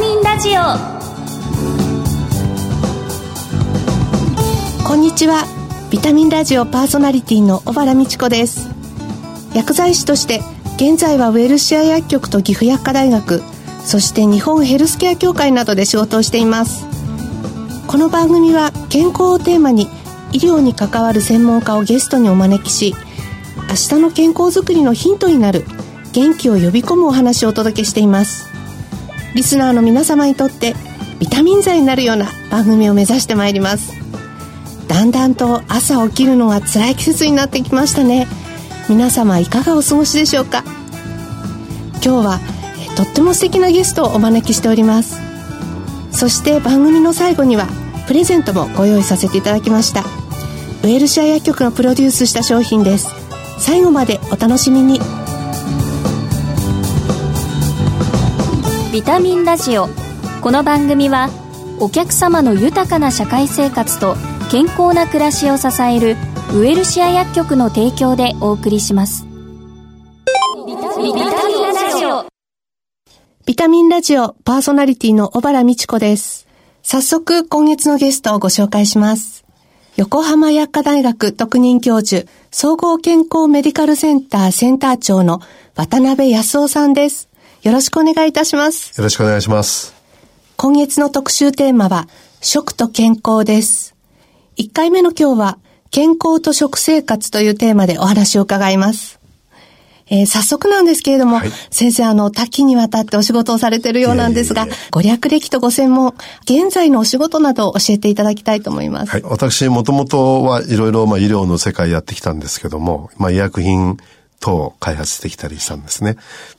ミンラジオ。こんにちは。ビタミンラジオパーソナリティの小原美智子です。薬剤師として現在はウェルシア薬局と岐阜薬科大学そして日本ヘルスケア協会などで仕事をしています。この番組は健康をテーマに医療に関わる専門家をゲストにお招きし明日の健康づくりのヒントになる元気を呼び込むお話をお届けしています。リスナーの皆様にとってビタミン剤になるような番組を目指してまいります。だんだんと朝起きるのが辛い季節になってきましたね。皆様いかがお過ごしでしょうか？今日はとっても素敵なゲストをお招きしております。そして番組の最後にはプレゼントもご用意させていただきました。ウェルシア薬局のプロデュースした商品です。最後までお楽しみに。ビタミンラジオ。この番組はお客様の豊かな社会生活と健康な暮らしを支えるウエルシア薬局の提供でお送りします。ビタミンラジオ。ビタミンラジオパーソナリティの小原美智子です。早速今月のゲストをご紹介します。横浜薬科大学特任教授総合健康メディカルセンターセンター長の渡辺康夫さんですよろしくお願いいたします。よろしくお願いします。今月の特集テーマは食と健康です。1回目の今日は健康と食生活というテーマでお話を伺います。えー、早速なんですけれども、はい、先生、あの、多岐にわたってお仕事をされているようなんですが、いえいえご略歴とご専門、現在のお仕事などを教えていただきたいと思います。はい、私、もともとはいろいろ、まあ、医療の世界やってきたんですけども、まあ、医薬品等開発してきたりしたんですね。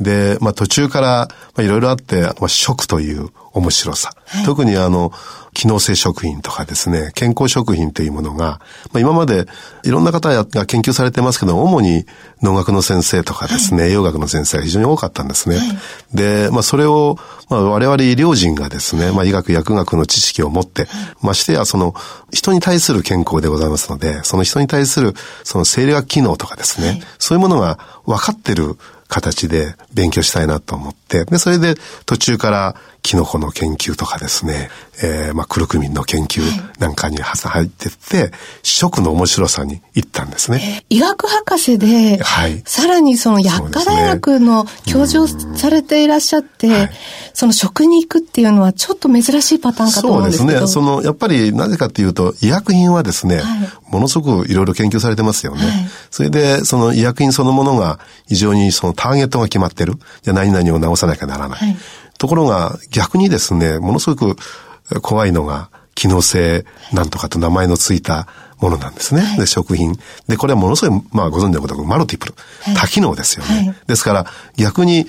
で、まあ、途中から、まあ、いろいろあって、まあ、食という面白さ。はい、特にあの、機能性食品とかですね、健康食品というものが、まあ、今までいろんな方が研究されてますけど、主に農学の先生とかですね、はい、栄養学の先生が非常に多かったんですね。はい、で、まあ、それを、まあ、我々医療人がですね、まあ、医学薬学の知識を持って、ましてやその人に対する健康でございますので、その人に対するその生理学機能とかですね、そういうものが分かってる形で勉強したいなと思って、で、それで途中からキノコの研究とかですね、えー、まあ、クルクミンの研究なんかに入ってって、食の面白さに行ったんですね。医学博士で、はい。さらにその薬科大学の教授をされていらっしゃって、そ、ねはい、その食に行くっていうのはちょっと珍しいパターンかと思うんですけどそうですね。その、やっぱりなぜかっていうと、医薬品はですね、はい、ものすごくいろいろ研究されてますよね。はい、それで、その医薬品そのものが非常にそのターゲットが決まってる。じゃ何々を治さなきゃならない。はいところが逆にですね、ものすごく怖いのが機能性なんとかと名前のついたものなんですね。はい、で、食品。で、これはものすごい、まあご存知のことマルティプル。多機能ですよね。はい、ですから逆に、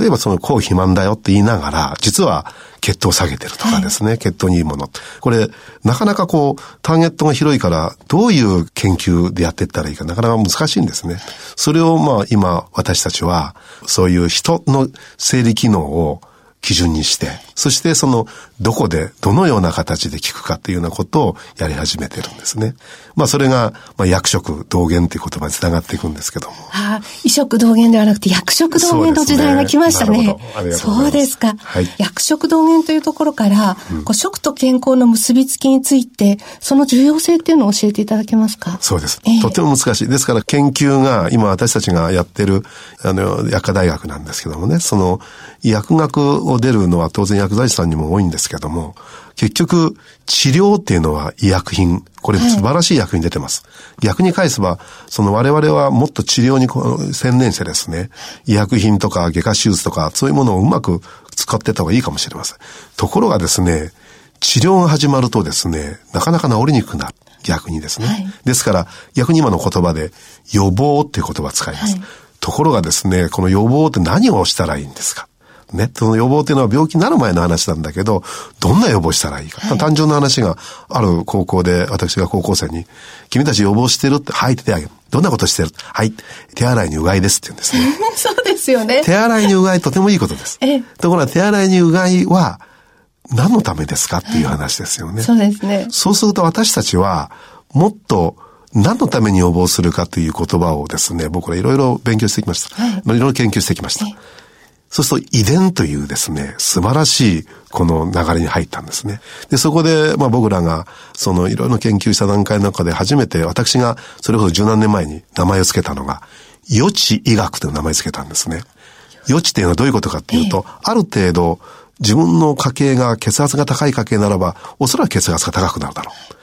例えばその抗肥満だよって言いながら、実は血糖を下げてるとかですね、はい、血糖にいいもの。これ、なかなかこう、ターゲットが広いから、どういう研究でやっていったらいいか、なかなか難しいんですね。それをまあ今、私たちは、そういう人の生理機能を基準にして、そしてその、どこで、どのような形で聞くかっていうようなことをやり始めてるんですね。まあそれが、まあ薬食同源っていう言葉につながっていくんですけども。ああ、異食同源ではなくて薬食同源の時代が来ましたね。そうですか。はい、薬食同源というところから、うん、こう食と健康の結びつきについて、その重要性っていうのを教えていただけますか？そうです。えー、とても難しい。ですから研究が、今私たちがやってる、あの、薬科大学なんですけどもね、その、薬学を出るのは当然薬剤師さんにも多いんですけども、結局、治療っていうのは医薬品。これ素晴らしい薬品出てます。はい、逆に返せば、その我々はもっと治療に専念してですね、医薬品とか外科手術とか、そういうものをうまく使ってた方がいいかもしれません。ところがですね、治療が始まるとですね、なかなか治りにくくなる。逆にですね。はい、ですから、逆に今の言葉で予防っていう言葉を使います。はい、ところがですね、この予防って何をしたらいいんですかね、その予防っていうのは病気になる前の話なんだけど、どんな予防したらいいか。はい、単純な話がある高校で、私が高校生に、君たち予防してるって、はい手挙げる。どんなことしてる？はい。手洗いにうがいですって言うんですね。そうですよね。手洗いにうがいとてもいいことです。えところが手洗いにうがいは、何のためですかっていう話ですよね。そうですね。そうすると私たちは、もっと、何のために予防するかという言葉をですね、僕らいろいろ勉強してきました。はい、いろいろ研究してきました。そうすると遺伝というですね、素晴らしいこの流れに入ったんですね。で、そこで、まあ僕らが、そのいろいろ研究した段階の中で初めて私がそれこそ十何年前に名前を付けたのが、予知医学という名前を付けたんですね。予知っていうのはどういうことかっていうと、ええ、ある程度自分の家系が血圧が高い家系ならば、おそらく血圧が高くなるだろう。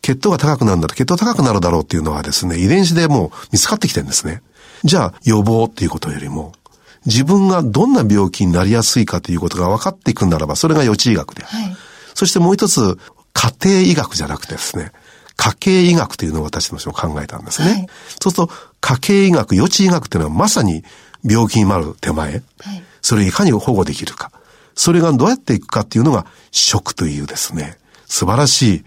血糖が高くなるんだろう、血糖高くなるだろうっていうのはですね、遺伝子でもう見つかってきてるんですね。じゃあ予防っていうことよりも、自分がどんな病気になりやすいかということが分かっていくならば、それが予知医学ではい、そしてもう一つ、家庭医学じゃなくてですね、家計医学というのを私たちも考えたんですね。はい、そうすると、家計医学、予知医学というのはまさに病気になる手前、はい、それをいかに保護できるか、それがどうやっていくかっていうのが食というですね、素晴らしい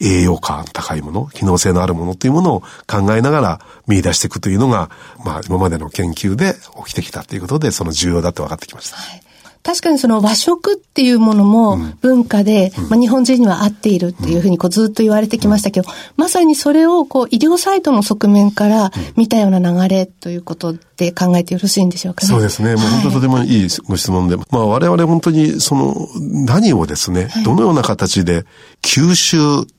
栄養価高いもの、機能性のあるものというものを考えながら見出していくというのが、まあ今までの研究で起きてきたということで、その重要だと分かってきました。はい確かにその和食っていうものも文化で、うん、まあ、日本人には合っているっていうふうにこうずっと言われてきましたけど、まさにそれをこう医療サイトの側面から見たような流れということで考えてよろしいんでしょうかね。そうですね。もう本当とてもいいご質問で、はい、まあ我々本当にその何をですね、どのような形で吸収、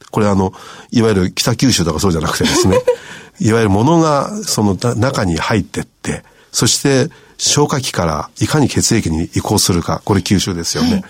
これあの、いわゆる北九州とかそうじゃなくてですね、いわゆるものがその中に入ってって、そして消化器からいかに血液に移行するか、これ吸収ですよね。はい、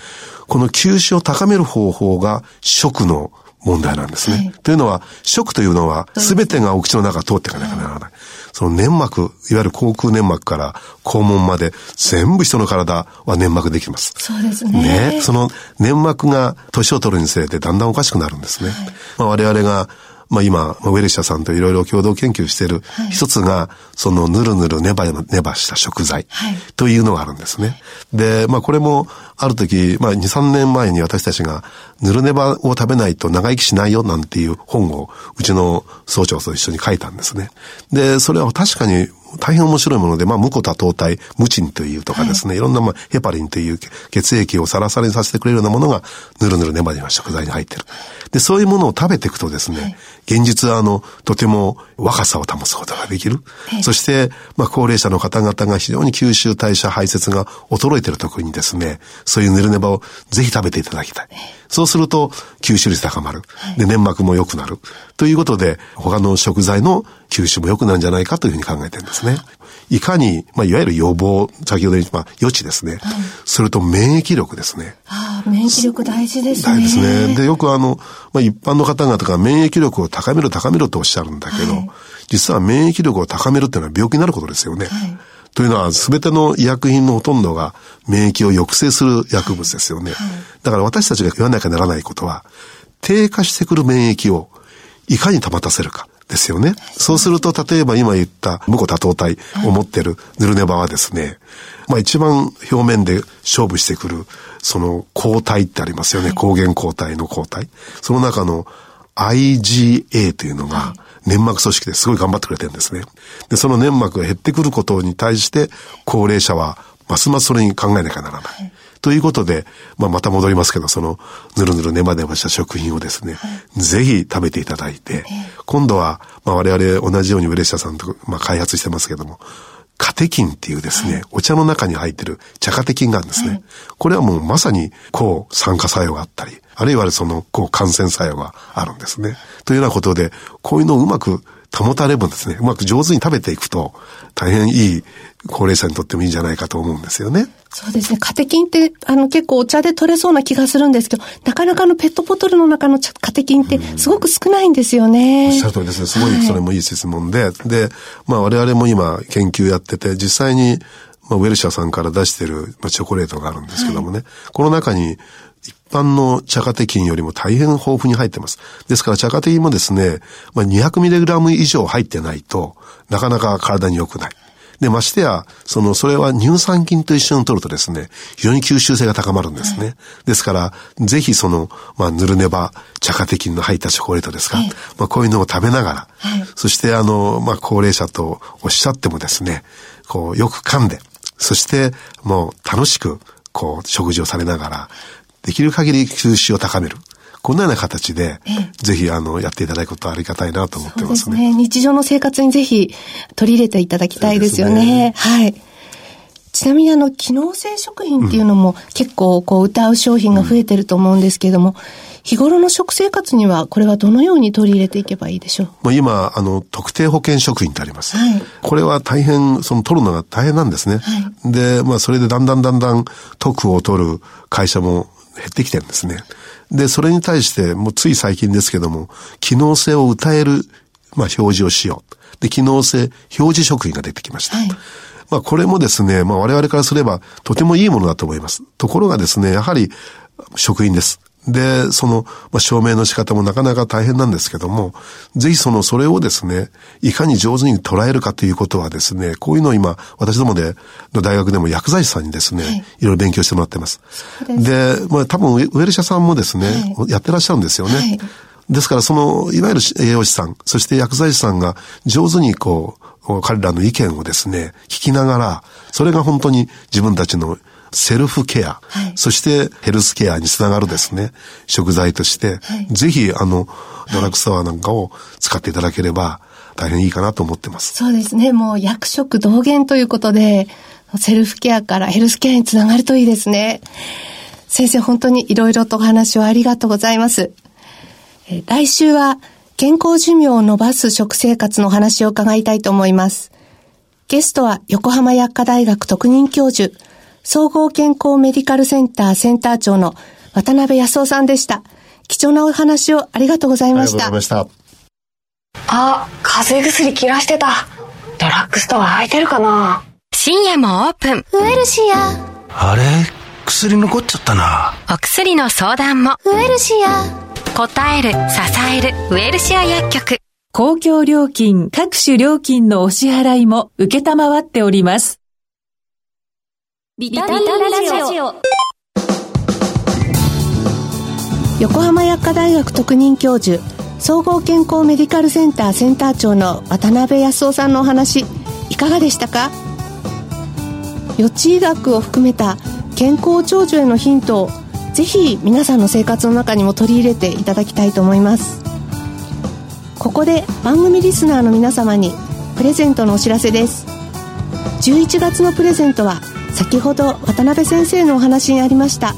この吸収を高める方法が食の問題なんですね。はい、というのは、食というのは全てがお口の中通っていかなきゃならない。その粘膜、いわゆる口腔粘膜から肛門まで全部人の体は粘膜できます。そうですね。ね。その粘膜が年を取るにつれてだんだんおかしくなるんですね。はい、まあ、我々がまあ今、ウェルシャさんといろいろ共同研究している、一つが、そのぬるぬるネバネバした食材というのがあるんですね。で、まあこれもある時、まあ2、3年前に私たちがぬるネバを食べないと長生きしないよなんていう本をうちの総長と一緒に書いたんですね。で、それは確かに大変面白いもので、まあ、無コ多糖体、ムチンというとかですね、はい、いろんな、まあ、ヘパリンという血液をサラサラにさせてくれるようなものが、ぬるぬるネバネバ食材に入ってる。で、そういうものを食べていくとですね、はい、現実はあの、とても若さを保つことができる。はい、そして、まあ、高齢者の方々が非常に吸収代謝排泄が衰えている時にですね、そういうぬるネバをぜひ食べていただきたい。そうすると、吸収率高まる。で、粘膜も良くなる。ということで、他の食材の吸収も良くなるんじゃないかというふうに考えてるんですね。いかに、まあ、いわゆる予防、先ほど言った、まあ、予知ですね。はい、それと免疫力ですね。ああ、免疫力大事ですね。大事ですね。で、よくあの、まあ、一般の方々が免疫力を高める、高めるとおっしゃるんだけど、はい、実は免疫力を高めるっていうのは病気になることですよね。はいというのは、すべての医薬品のほとんどが免疫を抑制する薬物ですよね。はいはい、だから私たちが言わなきゃならないことは、低下してくる免疫をいかに保たせるか。ですよね。そうすると、例えば今言った無コ多糖体を持ってるヌルネバはですね、まあ一番表面で勝負してくる、その抗体ってありますよね。抗原抗体の抗体。その中の IgA というのが、粘膜組織ですごい頑張ってくれてるんですね。で、その粘膜が減ってくることに対して、高齢者はますますそれに考えなきゃならない。ということで、まあ、また戻りますけど、その、ぬるぬるネバネバした食品をですね、はい、ぜひ食べていただいて、今度は、まあ、我々同じようにウレッシャさんと、まあ、開発してますけども、カテキンっていうですね、はい、お茶の中に入ってる茶カテキンがあるんですね。はい、これはもうまさに抗酸化作用があったり、あるいはその抗感染作用があるんですね。というようなことで、こういうのをうまく保たればですね、うまく上手に食べていくと、大変いい高齢者にとってもいいんじゃないかと思うんですよね。そうですね。カテキンって、あの、結構お茶で取れそうな気がするんですけど、なかなかのペットボトルの中のカテキンってすごく少ないんですよね。おっしゃる通りですね。すごい、それもいい質問で、はい、で、まあ我々も今研究やってて、実際に、まあ、ウェルシャさんから出してる、まあ、チョコレートがあるんですけどもね、はい、この中に、一般の茶カテキンよりも大変豊富に入ってます。ですから茶カテキンもですね、まあ、200mg 以上入ってないとなかなか体に良くない。で、ましてや、その、それは乳酸菌と一緒に取るとですね、非常に吸収性が高まるんですね。はい、ですから、ぜひその、まあ、ぬるねば、茶カテキンの入ったチョコレートですか、はい、まあ、こういうのを食べながら、はい、そしてあの、まあ、高齢者とおっしゃってもですね、こう、よく噛んで、そして、もう楽しく、こう、食事をされながら、できる限り吸収を高める。こんなような形で、ぜひ、あの、やっていただくことはありがたいなと思ってますね。すね。日常の生活にぜひ取り入れていただきたいですよね。ねはい。ちなみにあの、機能性食品っていうのも結構こう歌う商品が増えてると思うんですけれども、日頃の食生活にはこれはどのように取り入れていけばいいでしょう？もう今、あの、特定保険食品ってあります。はい、これは大変、その取るのが大変なんですね。はい、で、まあそれでだんだんだんだん特を取る会社も減ってきてるんですね。で、それに対して、もうつい最近ですけども、機能性を歌える、まあ表示をしよう。で、機能性表示食品が出てきました。はいまあこれもですね、まあ我々からすればとてもいいものだと思います。ところがですね、やはり食品です。で、その、まあ、証明の仕方もなかなか大変なんですけども、ぜひその、それをですね、いかに上手に捉えるかということはですね、こういうのを今、私どもで、の大学でも薬剤師さんにですね、はい、いろいろ勉強してもらってます。でまあ多分、ウェルシャさんもですね、はい、やってらっしゃるんですよね。はいですから、その、いわゆる栄養士さん、そして薬剤師さんが上手にこう、彼らの意見をですね、聞きながら、それが本当に自分たちのセルフケア、はい、そしてヘルスケアにつながるですね、食材として、はい、ぜひ、あの、ドラッグストアなんかを使っていただければ、大変いいかなと思ってます。そうですね。もう薬食同源ということで、セルフケアからヘルスケアにつながるといいですね。先生、本当にいろいろとお話をありがとうございます。え来週は健康寿命を伸ばす食生活の話を伺いたいと思います。ゲストは横浜薬科大学特任教授、総合健康メディカルセンターセンター長の渡辺康夫さんでした。貴重なお話をありがとうございました。ありがとうございました。あ、風邪薬切らしてた。ドラッグストア空いてるかな深夜もオープン。ウエルシア。あれ？薬残っちゃったな。お薬の相談も。ウエルシア。答える、支える、ウェルシア薬局。公共料金、各種料金のお支払いも受けたまわっております。ビタミンラジオ。横浜薬科大学特任教授、総合健康メディカルセンターセンター長の渡辺康夫さんのお話、いかがでしたか？予知医学を含めた健康長寿へのヒントをぜひ皆さんの生活の中にも取り入れていただきたいと思います。ここで番組リスナーの皆様にプレゼントのお知らせです。11月のプレゼントは先ほど渡辺先生のお話にありました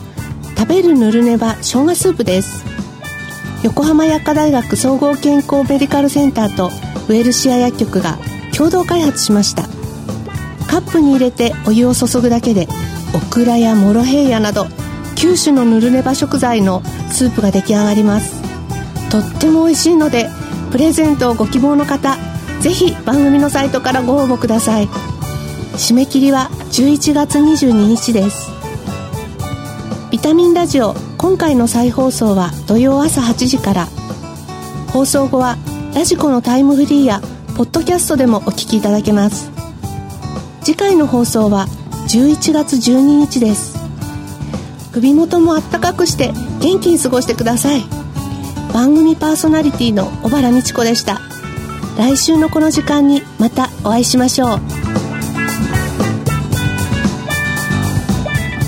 食べるぬるねば生姜スープです。横浜薬科大学総合健康メディカルセンターとウェルシア薬局が共同開発しました。カップに入れてお湯を注ぐだけでオクラやモロヘイヤなど9種のぬるねば食材のスープが出来上がります。とっても美味しいのでプレゼントをご希望の方ぜひ番組のサイトからご応募ください。締め切りは11月22日です。ビタミンラジオ今回の再放送は土曜朝8時から。放送後はラジコのタイムフリーやポッドキャストでもお聞きいただけます。次回の放送は11月12日です。首元もあったかくして元気に過ごしてください。番組パーソナリティの小原美智子でした。来週のこの時間にまたお会いしましょう。